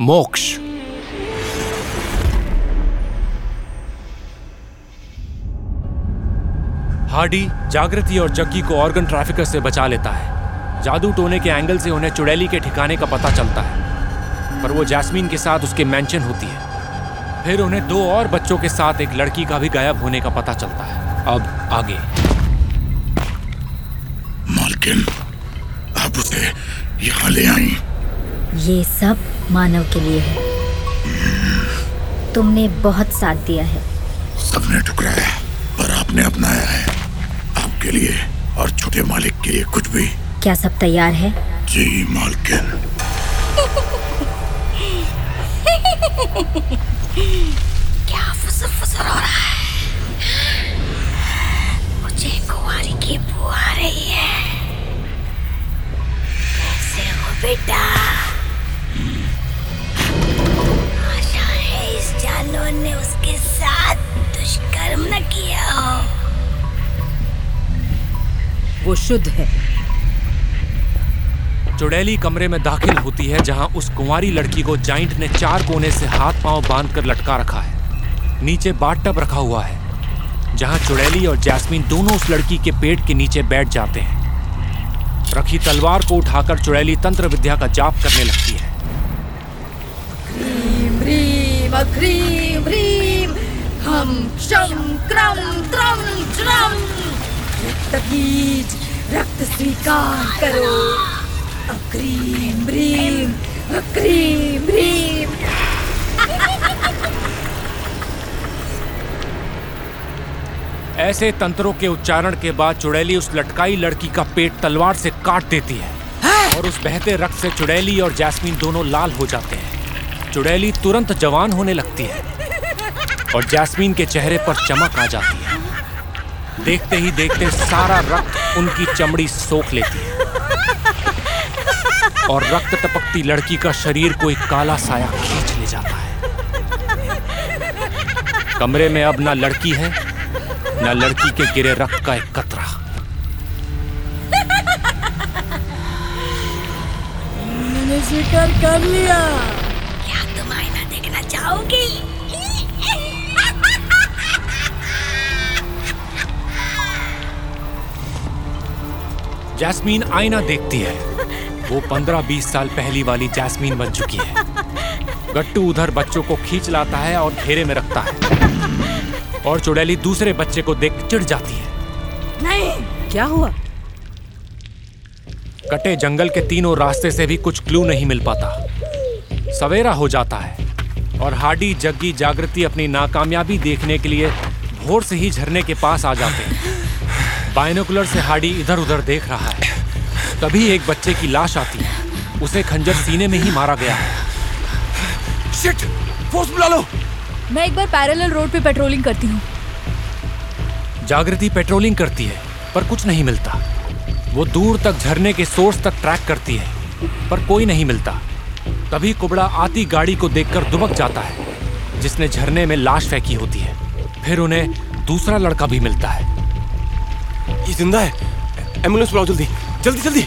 मोक्ष। हार्डी जागृति और जग्गी को ऑर्गन ट्रैफिकर से बचा लेता है। जादू टोने के एंगल से उन्हें चुड़ैली के ठिकाने का पता चलता है पर वो जैस्मीन के साथ उसके मैंशन होती है। फिर उन्हें दो और बच्चों के साथ एक लड़की का भी गायब होने का पता चलता है। अब आगे। मालकिन आप उसे यहाँ ले आई। ये सब मानव के लिए है। तुमने बहुत साथ दिया है। सबने ठुकराया पर आपने अपनाया है। आपके लिए और छोटे मालिक के लिए कुछ भी। क्या सब तैयार है? जी मालकिन। क्या फुसर फुसर हो रहा है? मुझे कुंवारी की बू आ रही है। कैसे हो बेटा? दुष्कर्म न किया हो। वो शुद्ध है। चुड़ैली कमरे में दाखिल होती है जहाँ उस कुंवारी लड़की को जाइंट ने चार कोने से हाथ पाँव बांधकर लटका रखा है। नीचे बाथटब रखा हुआ है जहाँ चुड़ैली और जैस्मीन दोनों उस लड़की के पेट के नीचे बैठ जाते हैं। रखी तलवार को उठाकर चुड़ैली तंत्र विद्या का जाप करने लगती है। ह्रीम ह्रीम ह्रीम शम क्रम त्रम त्रम रक्त बीज रक्त स्वीकार करो। अक्रीम ह्रीम अक्रीम ह्रीम ऐसे तंत्रों के उच्चारण के बाद चुड़ैली उस लटकाई लड़की का पेट तलवार से काट देती है। और उस बहते रक्त से चुड़ैली और जैस्मीन दोनों लाल हो जाते हैं। चुड़ैली तुरंत जवान होने लगती है। और जैस्मीन के चेहरे पर चमक आ जाती है। देखते ही देखते सारा रक्त उनकी चमड़ी सोख लेती है। और रक्त टपकती लड़की का शरीर कोई काला साया खींच ले जाता है। कमरे में अब ना लड़की है न लड़की के गिरे रक्त का एक कतरा। मैंने स्वीकार कर लिया। क्या तुम आईना देखना चाहोगी? जैस्मीन आईना देखती है। वो पंद्रह बीस साल पहली वाली जैस्मीन बन चुकी है। गट्टू उधर बच्चों को खींच लाता है और घेरे में रखता है। और चुड़ैली दूसरे बच्चे को देख चिढ़ जाती है। नहीं क्या हुआ? कटे जंगल के तीनों रास्ते से भी कुछ क्लू नहीं मिल पाता। सवेरा हो जाता है और हार्डी जग्गी जागृति अपनी नाकामयाबी देखने के लिए भोर से ही झरने के पास आ जाते हैं। बायनोकुलर से हाडी इधर उधर देख रहा है। तभी एक बच्चे की लाश आती है। उसे खंजर सीने में ही मारा गया है। शिट फोर्स बुला लो! मैं एक बार पैरेलल रोड पे पेट्रोलिंग करती हूँ। जागृति पेट्रोलिंग करती है पर कुछ नहीं मिलता। वो दूर तक झरने के सोर्स तक ट्रैक करती है पर कोई नहीं मिलता। तभी कुबड़ा आती गाड़ी को देखकर दुबक जाता है जिसने झरने में लाश फेंकी होती है। फिर उन्हें दूसरा लड़का भी मिलता है। ये ज़िंदा है। एंबुलेंस बुलाओ जल्दी। जल्दी जल्दी।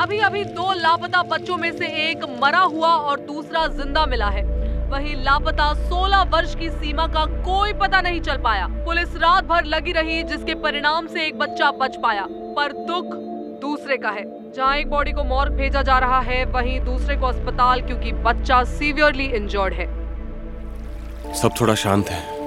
अभी अभी दो लापता बच्चों में से एक मरा हुआ और दूसरा ज़िंदा मिला है। वहीं लापता 16 वर्ष की सीमा का कोई पता नहीं चल पाया। पुलिस रात भर लगी रही जिसके परिणाम से एक बच्चा बच पाया। पर दुख दूसरे का है। जहाँ एक बॉडी को मॉर्ग भेजा जा रहा है वहीं दूसरे को अस्पताल क्योंकि बच्चा सीवियरली इंजर्ड है। सब थोड़ा शांत है।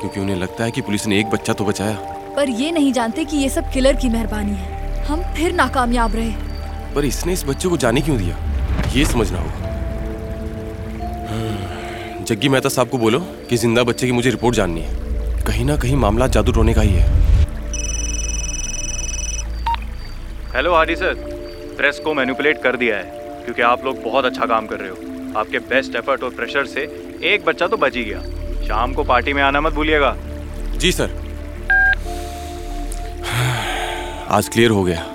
क्योंकि उन्हें लगता है कि पुलिस ने एक बच्चा तो बचाया। पर ये नहीं जानते कि ये सब किलर की मेहरबानी है। हम फिर नाकामयाब रहे। पर इसने इस बच्चे को जाने क्यों दिया? ये समझना होगा। हम्म, जग्गी मेहता साहब को बोलो कि ज़िंदा बच्चे की मुझे रिपोर्ट जाननी है। कहीं ना कहीं मामला जादू टोने का ही है। हेलो हार्डी सर प्रेस को मैनिपुलेट कर दिया है क्योंकि आप लोग बहुत अच्छा काम कर रहे हो। आपके बेस्ट एफर्ट और प्रेशर से एक बच्चा तो बच ही गया। शाम को पार्टी में आना मत भूलिएगा। जी सर। आज क्लियर हो गया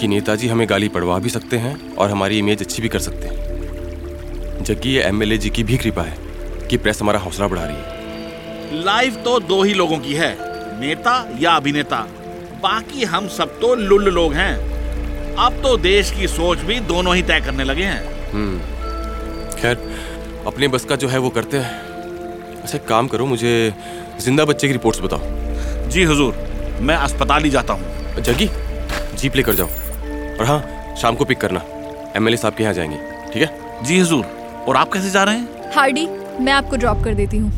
कि नेताजी हमें गाली पड़वा भी सकते हैं और हमारी इमेज अच्छी भी कर सकते हैं। जबकि ये एमएलए जी की भी कृपा है कि प्रेस हमारा हौसला बढ़ा रही है। लाइफ तो दो ही लोगों की है नेता या अभिनेता। बाकी हम सब तो लुल्ल लोग हैं। अब तो देश की सोच भी दोनों ही तय करने लगे हैं। हम्म। खैर अपने बस का जो है वो करते हैं। अच्छा एक काम करो मुझे ज़िंदा बच्चे की रिपोर्ट्स बताओ। जी हुजूर मैं अस्पताल ही जाता हूँ। जगी जीप लेकर जाओ। और हाँ शाम को पिक करना। एमएलए साहब के यहाँ जाएँगे ठीक है? जी हुजूर और आप कैसे जा रहे हैं? हार्डी मैं आपको ड्रॉप कर देती हूँ।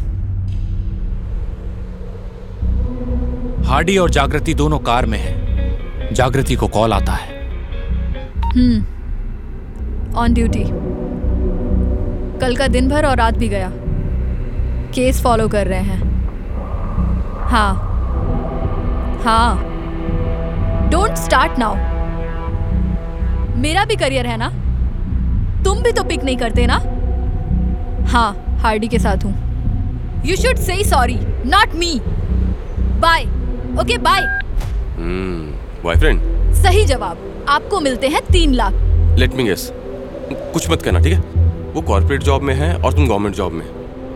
हार्डी और जागृति दोनों कार में हैं। जागृति को कॉल आता है। हम्म ऑन ड्यूटी कल का दिन भर और रात भी गया। केस फॉलो कर रहे हैं। हाँ। हाँ। डोंट स्टार्ट नाउ मेरा भी करियर है ना? तुम भी तो पिक नहीं करते ना? हाँ हार्डी के साथ हूँ। You should say sorry not me bye okay bye boyfriend सही जवाब। आपको मिलते हैं तीन लाख। लेट मी गेस कुछ मत करना ठीक है? वो कॉर्पोरेट जॉब में है और तुम गवर्नमेंट जॉब में।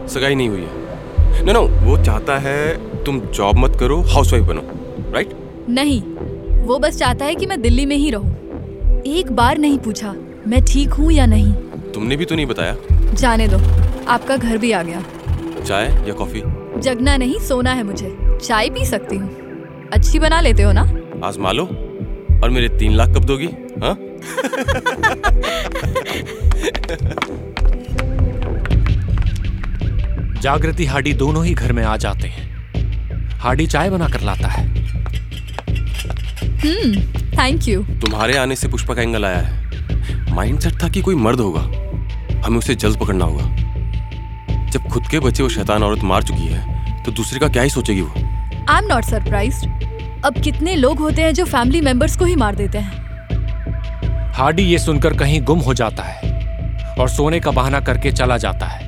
सगाई नहीं हुई है। नो नो वो चाहता है तुम जॉब मत करो हाउसवाइफ बनो राइट नहीं वो बस चाहता है कि मैं दिल्ली में ही रहूँ। एक बार नहीं पूछा मैं ठीक हूँ या नहीं। तुमने भी तो नहीं बताया। जाने दो आपका घर भी आ गया। चाय या कॉफ़ी जगना नहीं सोना है मुझे। चाय पी सकती हूँ। अच्छी बना लेते हो ना? आजमा लो और मेरे तीन लाख कब दोगी हाँ? जागृति हार्डी दोनों ही घर में आ जाते हैं। हार्डी चाय बना कर लाता है। हम्म थैंक यू तुम्हारे आने से पुष्पा का एंगल आया है। माइंडसेट था कि कोई मर्द होगा। हमें उसे जल्द पकड़ना होगा। जब खुद के बच्चे वो शैतान औरत मार चुकी है तो दूसरे का क्या ही सोचेगी वो? आई एम नॉट सरप्राइज़ अब कितने लोग होते हैं जो फैमिली मेंबर्स को ही मार देते हैं? हार्डी ये सुनकर कहीं गुम हो जाता है और सोने का बहाना करके चला जाता है।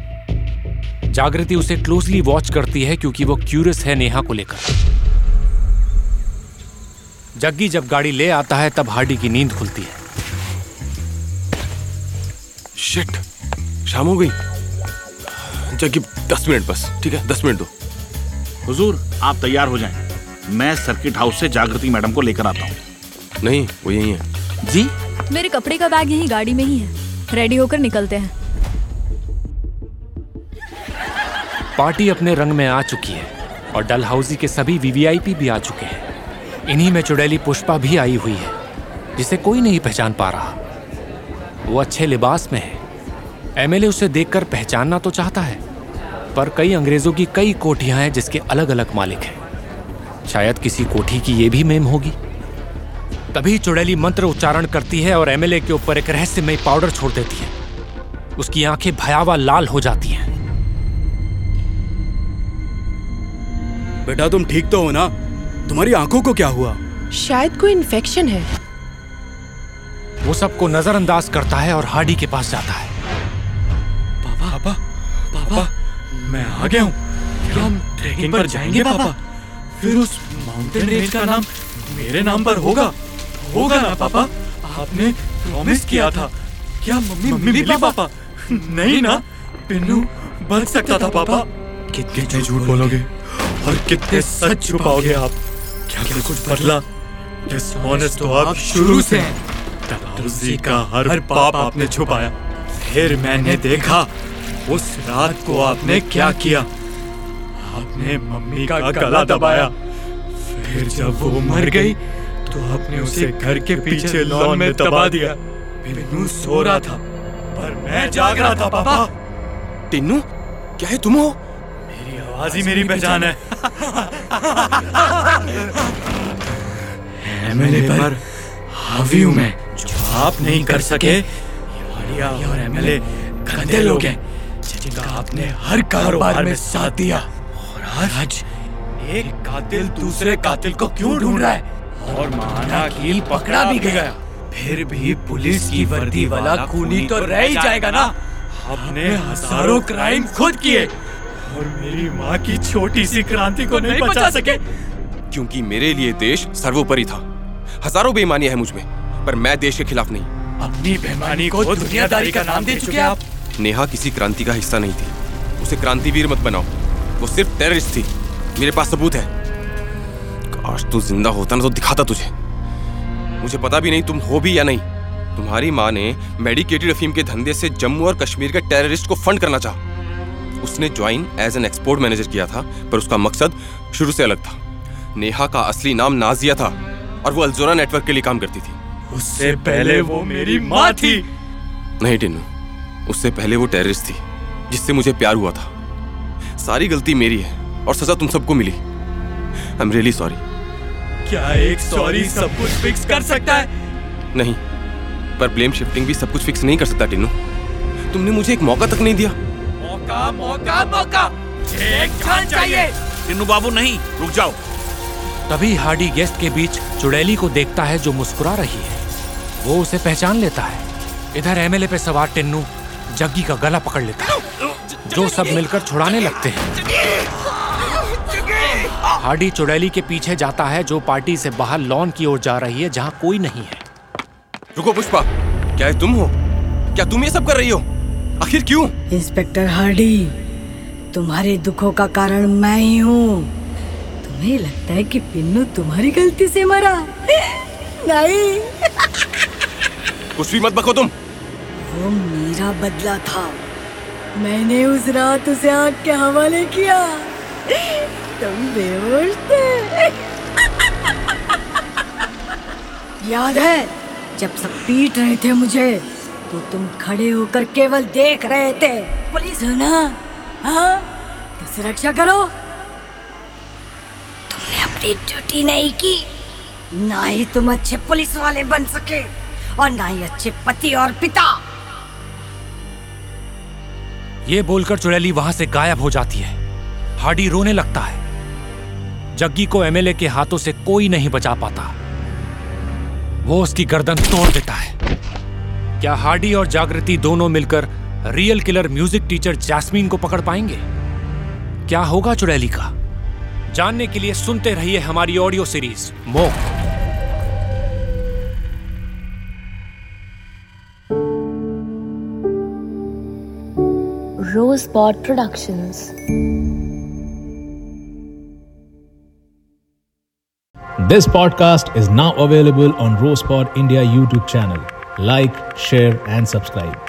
जागृति उसे क्लोजली वॉच करती है क्योंकि वो क्यूरियस है नेहा को लेकर। जग्गी जब गाड़ी ले आता है तब हार्डी की नींद खुलती है। शिट शाम हो गई। जग्गी दस मिनट बस ठीक है दस मिनट दो। हुजूर आप तैयार हो जाएँ। मैं सर्किट हाउस से जागृति मैडम को लेकर आता हूँ। नहीं वो यही है। जी? मेरे कपड़े का बैग यही गाड़ी में ही है। रेडी होकर निकलते हैं। पार्टी अपने रंग में आ चुकी है और डलहाउसी के सभी वीवीआईपी भी आ चुके हैं। इन्हीं में चुड़ैली पुष्पा भी आई हुई है, जिसे कोई नहीं पहचान पा रहा। वो अच्छे लिबास में है। एमएलए उसे देखकर पहचानना तो चाहता है, पर कई अंग्रेज़ों की कई कोठियाँ हैं जिसके अलग अलग मालिक हैं। शायद किसी कोठी की ये भी मेम होगी। तभी चुड़ैली मंत्र उच्चारण करती है और एमएलए के ऊपर एक रहस्यमय पाउडर छोड़ देती है। उसकी आँखें भयावा लाल हो जाती हैं। बेटा तुम ठीक तो हो ना? तुम्हारी आँखों को क्या हुआ? शायद कोई इन्फेक्शन है। वो सबको नजरअंदाज करता है और हार्डी के पास जाता है। पापा पापा पापा मैं आ गया हूँ। क्या हम ट्रेकिंग पर जाएँगे पापा? फिर उस माउंटेन रेंज का नाम मेरे नाम पर होगा। होगा ना पापा? आपने प्रॉमिस किया था। क्या मम्मी मम्मी मिली पापा? नहीं ना? पिन्नू बच सकता था पापा। कितने झूठ बोलोगे? और कितने सच छुपाओगे आप। क्या क्या कुछ बदला? डिसऑनेस्ट तो आप शुरू से हैं। का हर पाप आपने छुपाया। फिर मैंने देखा उस रात को आपने क्या किया? आपने मम्मी का गला दबाया। फिर जब वो मर गई तो आपने उसे घर के पीछे लॉन में दबा दिया। बिन्नू सो रहा था पर मैं जाग रहा था पापा। टिन्नू क्या है? तुम हो? मेरी आवाज़ ही मेरी पहचान है। एमएलए पर हावी हूँ मैं। जो आप नहीं कर सके वालिया और एमएलए गंदे लोग हैं जिनका आपने हर कारोबार में साथ दिया। और आज एक कातिल दूसरे कातिल को क्यों ढूंढ रहा है? और महाना कील पकड़ा भी गया। फिर भी पुलिस की वर्दी वाला खूनी तो रह ही जाएगा ना? आपने हज़ारों क्राइम खुद किए। और मेरी माँ की छोटी सी क्रांति को नहीं बचा सके। क्योंकि मेरे लिए देश सर्वोपरि था। हज़ारों बेईमानियाँ हैं मुझमें पर मैं देश के खिलाफ नहीं। अपनी बेईमानी को दुनियादारी का नाम दे चुके आप। नेहा किसी क्रांति का हिस्सा नहीं थी। उसे क्रांतिवीर मत बनाओ। वो सिर्फ़ टेररिस्ट थी। मेरे पास सबूत है। काश तू ज़िंदा होता ना तो दिखाता तुझे। मुझे पता भी नहीं तुम हो भी या नहीं। तुम्हारी माँ ने मेडिकेटेड अफीम के धंधे से जम्मू और कश्मीर के टेररिस्ट को फंड करना चाहा। उसने join as an export manager किया था पर उसका मकसद शुरू से अलग था। नेहा का असली नाम नाजिया था और वो अल्जोरा नेटवर्क के लिए काम करती थी। उससे पहले वो मेरी माँ थी। नहीं टिन्नू उससे पहले वो टेररिस्ट थी जिससे मुझे प्यार हुआ था। सारी गलती मेरी है और सजा तुम सबको मिली। आई एम रियली सॉरी क्या एक सॉरी सब कुछ फिक्स कर सकता है? नहीं पर ब्लेम शिफ्टिंग भी सब कुछ फिक्स नहीं कर सकता टिन्नू। तुमने मुझे एक मौका तक नहीं दिया। मौका मौका मौका। एक जान चाहिए। टिन्नू बाबू नहीं रुक जाओ। तभी हार्डी गेस्ट के बीच चुड़ैली को देखता है जो मुस्कुरा रही है। वो उसे पहचान लेता है। इधर एमएलए पे सवार टिन्नू जग्गी का गला पकड़ लेता है। जो सब मिलकर छुड़ाने लगते हैं। हार्डी चुड़ैली के पीछे जाता है जो पार्टी से बाहर लॉन की ओर जा रही है जहाँ कोई नहीं है। रुको पुष्पा क्या तुम हो? क्या तुम ये सब कर रही हो? आखिर क्यों? इंस्पेक्टर हार्डी तुम्हारे दुखों का कारण मैं ही हूँ। तुम्हें लगता है कि पिन्नू तुम्हारी गलती से मरा। नहीं। कुछ भी मत बको तुम। वो मेरा बदला था। मैंने उस रात उसे आग के हवाले किया। तुम बेहोश थे। याद है जब सब पीट रहे थे मुझे तो तुम खड़े होकर केवल देख रहे थे। पुलिस हो ना? हाँ? तो सुरक्षा करो। तुमने अपनी ड्यूटी नहीं की। ना ही तुम अच्छे पुलिस वाले बन सके और ना ही अच्छे पति और पिता। ये बोलकर चुड़ैली वहाँ से गायब हो जाती है। हार्डी रोने लगता है। जग्गी को एमएलए के हाथों से कोई नहीं बचा पाता। वो उसकी गर्दन तोड़ देता है। क्या हार्डी और जागृति दोनों मिलकर real killer music teacher Jasmine को पकड़ पाएँगे क्या होगा चुड़ैली का जानने के लिए सुनते रहिए हमारी ऑडियो सीरीज़ मोक Rosebud Productions. This podcast is now available on Rosepod India YouTube channel. Like, share, and subscribe.